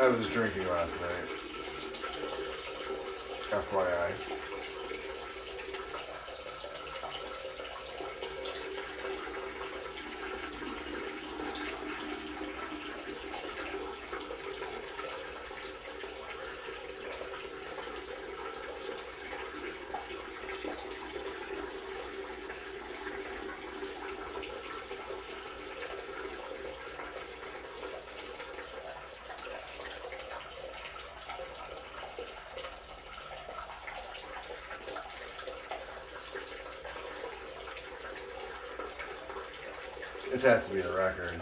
I was drinking last night. FYI. This has to be a record.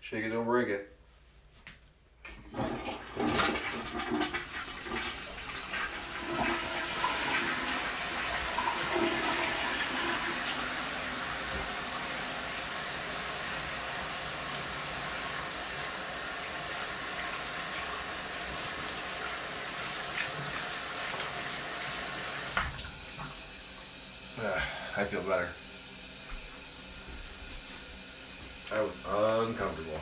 Shake it, don't break it. Ah, I feel better. I was uncomfortable.